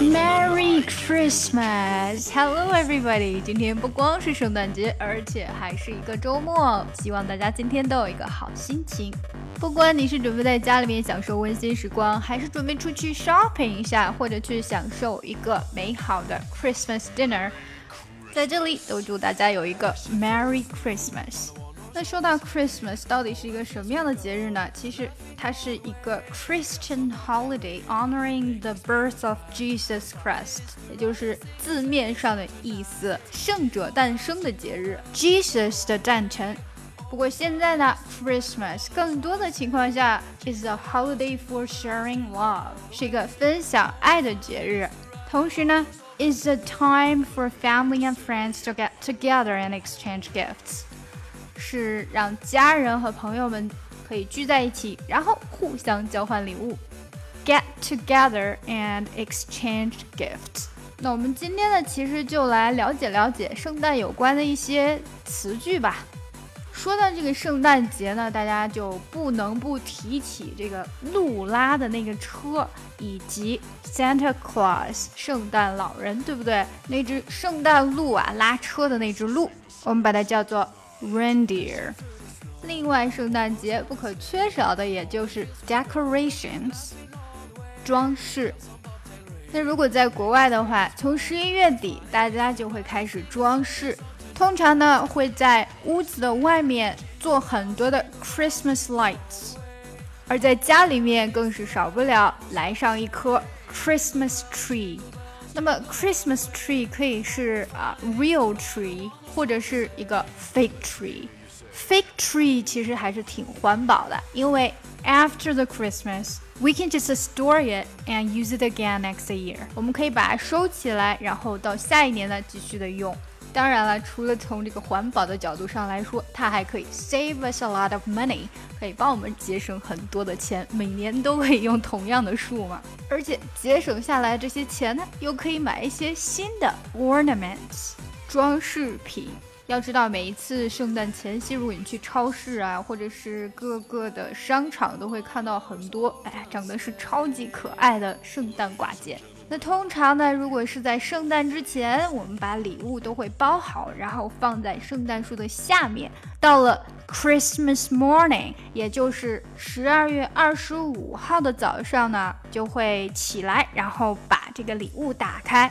merry christmas. Hello everybody. 今天不光是圣诞节而且还是一个周末希望大家今天都有一个好心情。不管你是准备在家里面享受温馨时光还是准备出去 shopping 一下或者去享受一个美好的 christmas dinner 在这里都祝大家有一个 merry christmas 那说到 Christmas，到底是一个什么样的节日呢？其实它是一个 Christian holiday honoring the birth of Jesus Christ，也就是字面上的意思，圣者诞生的节日，Jesus 的诞辰。不过现在呢，Christmas 更多的情况下 is a holiday for sharing love，是一个分享爱的节日。同时呢，is a time for family and friends to get together and exchange gifts， 是让家人和朋友们可以聚在一起，然后互相交换礼物，get together and exchange gifts。那我们今天呢，其实就来了解了解圣诞有关的一些词句吧。说到这个圣诞节呢，大家就不能不提起这个路拉的那个车，以及 Santa Claus 圣诞老人，对不对？那只圣诞鹿啊，拉车的那只鹿，我们把它叫做 reindeer。另外，圣诞节不可缺少的也就是 decorations，装饰。那如果在国外的话，从十一月底大家就会开始装饰。通常呢，会在屋子的外面做很多的 Christmas lights，而在家里面更是少不了来上一棵 Christmas tree。那么 Christmas tree 可以是啊、real tree，或者是一个 fake tree。Fake tree 其实还是挺环保的，因为 after the Christmas we can just store it and use it again next year。我们可以把它收起来，然后到下一年呢继续的用。 当然了，除了从这个环保的角度上来说，它还可以 save us a lot of money，可以帮我们节省很多的钱，每年都可以用同样的树嘛。而且节省下来这些钱呢，又可以买一些新的 ornaments 装饰品。要知道，每一次圣诞前夕，如果你去超市啊，或者是各个的商场，都会看到很多，哎呀，长得是超级可爱的圣诞挂件。那通常呢，如果是在圣诞之前，我们把礼物都会包好，然后放在圣诞树的下面。到了 Christmas morning，也就是十二月二十五号的早上呢，就会起来，然后把这个礼物打开。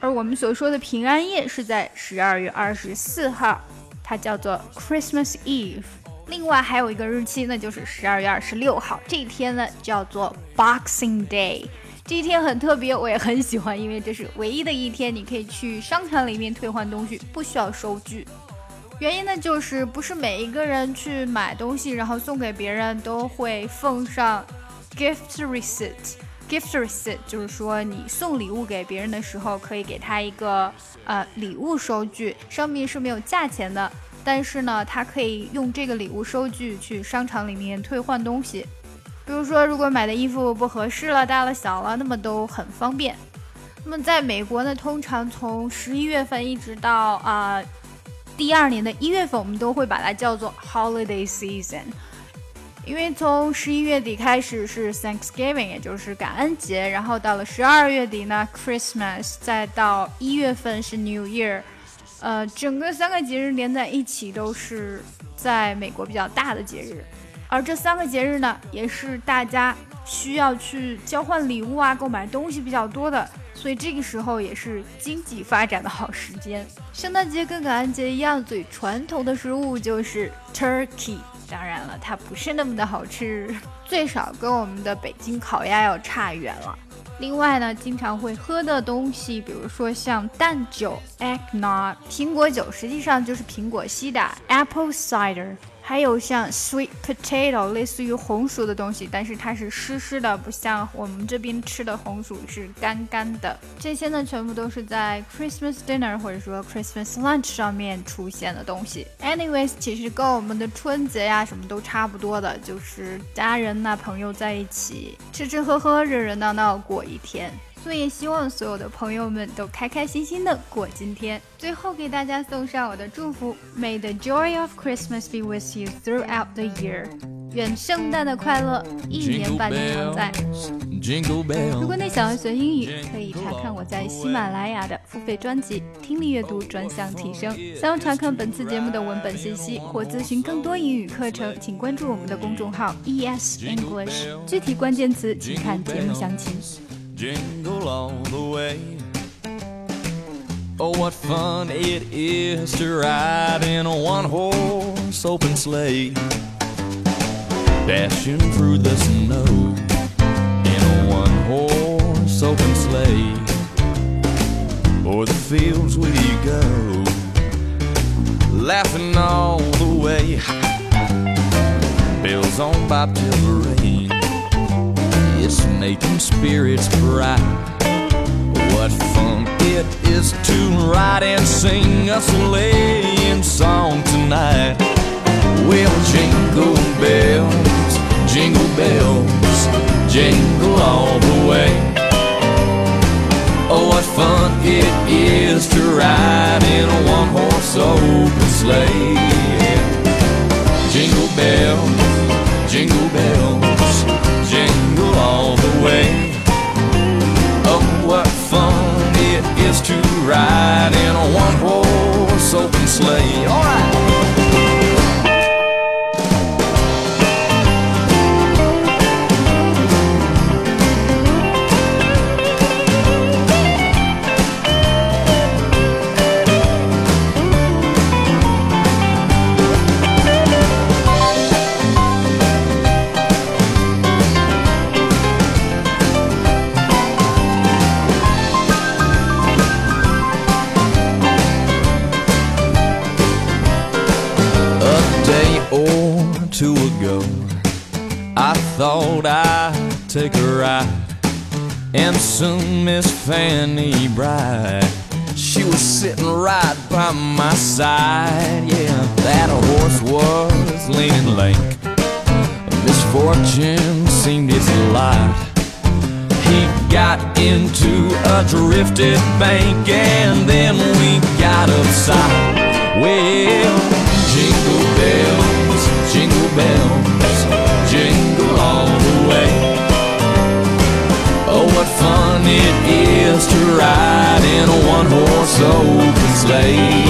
而我们所说的平安夜是在十二月二十四号，它叫做 Christmas Eve。另外还有一个日期，那就是十二月二十六号，这一天呢叫做 Boxing Day。这一天很特别，我也很喜欢，因为这是唯一的一天，你可以去商场里面退换东西，不需要收据。原因呢，就是不是每一个人去买东西，然后送给别人都会奉上 gift receipt。gift receipt 就是说你送礼物给别人的时候，可以给他一个呃礼物收据，上面是没有价钱的，但是呢，他可以用这个礼物收据去商场里面退换东西。比如说，如果买的衣服不合适了、大了、小了，那么都很方便。那么在美国呢，通常从十一月份一直到啊、第二年的一月份，我们都会把它叫做 holiday season。因为从十一月底开始是 Thanksgiving，也就是感恩节，然后到了十二月底呢 Christmas，再到一月份是 New Year，呃，整个三个节日连在一起都是在美国比较大的节日。而这三个节日呢，也是大家需要去交换礼物啊、购买东西比较多的，所以这个时候也是经济发展的好时间。圣诞节跟感恩节一样，最传统的食物就是 turkey。当然了，它不是那么的好吃，最少跟我们的北京烤鸭要差远了。另外呢，经常会喝的东西，比如说像蛋酒 （eggnog）、苹果酒，实际上就是苹果西打 （apple cider），还有像 sweet potato，类似于红薯的东西，但是它是湿湿的，不像我们这边吃的红薯是干干的。这些呢，全部都是在 Christmas dinner 或者说 Christmas lunch 上面出现的东西。Anyways，其实跟我们的春节呀什么都差不多的，就是家人呐、朋友在一起吃吃喝喝、热热闹闹过一天。所以希望所有的朋友们都开开心心的过今天。最后给大家送上我的祝福：May the joy of Christmas be with you throughout the year。愿圣诞的快乐一年伴你常在。如果你想要学英语，可以查看我在喜马拉雅的付费专辑《听力阅读专项提升》。想要查看本次节目的文本信息或咨询更多英语课程，请关注我们的公众号 ES English。具体关键词请看节目详情。Jingle all the way. Oh, what fun it is to ride in a one horse open sleigh. Dashing through the snow in a one horse open sleigh. O'er the fields we go, laughing all the way. Bells on bobtail ring it's making spirits bright. What fun it is to ride and sing a sleighing song tonight. Well, jingle bells, jingle bells, jingle all the way. Two ago, I thought I'd take a ride. And soon Miss Fanny Bright, she was sitting right by my side. Yeah, that horse was leaning lank. Misfortune seemed his lot. He got into a drifted bank and then we got upside. Well, one horse open sleigh.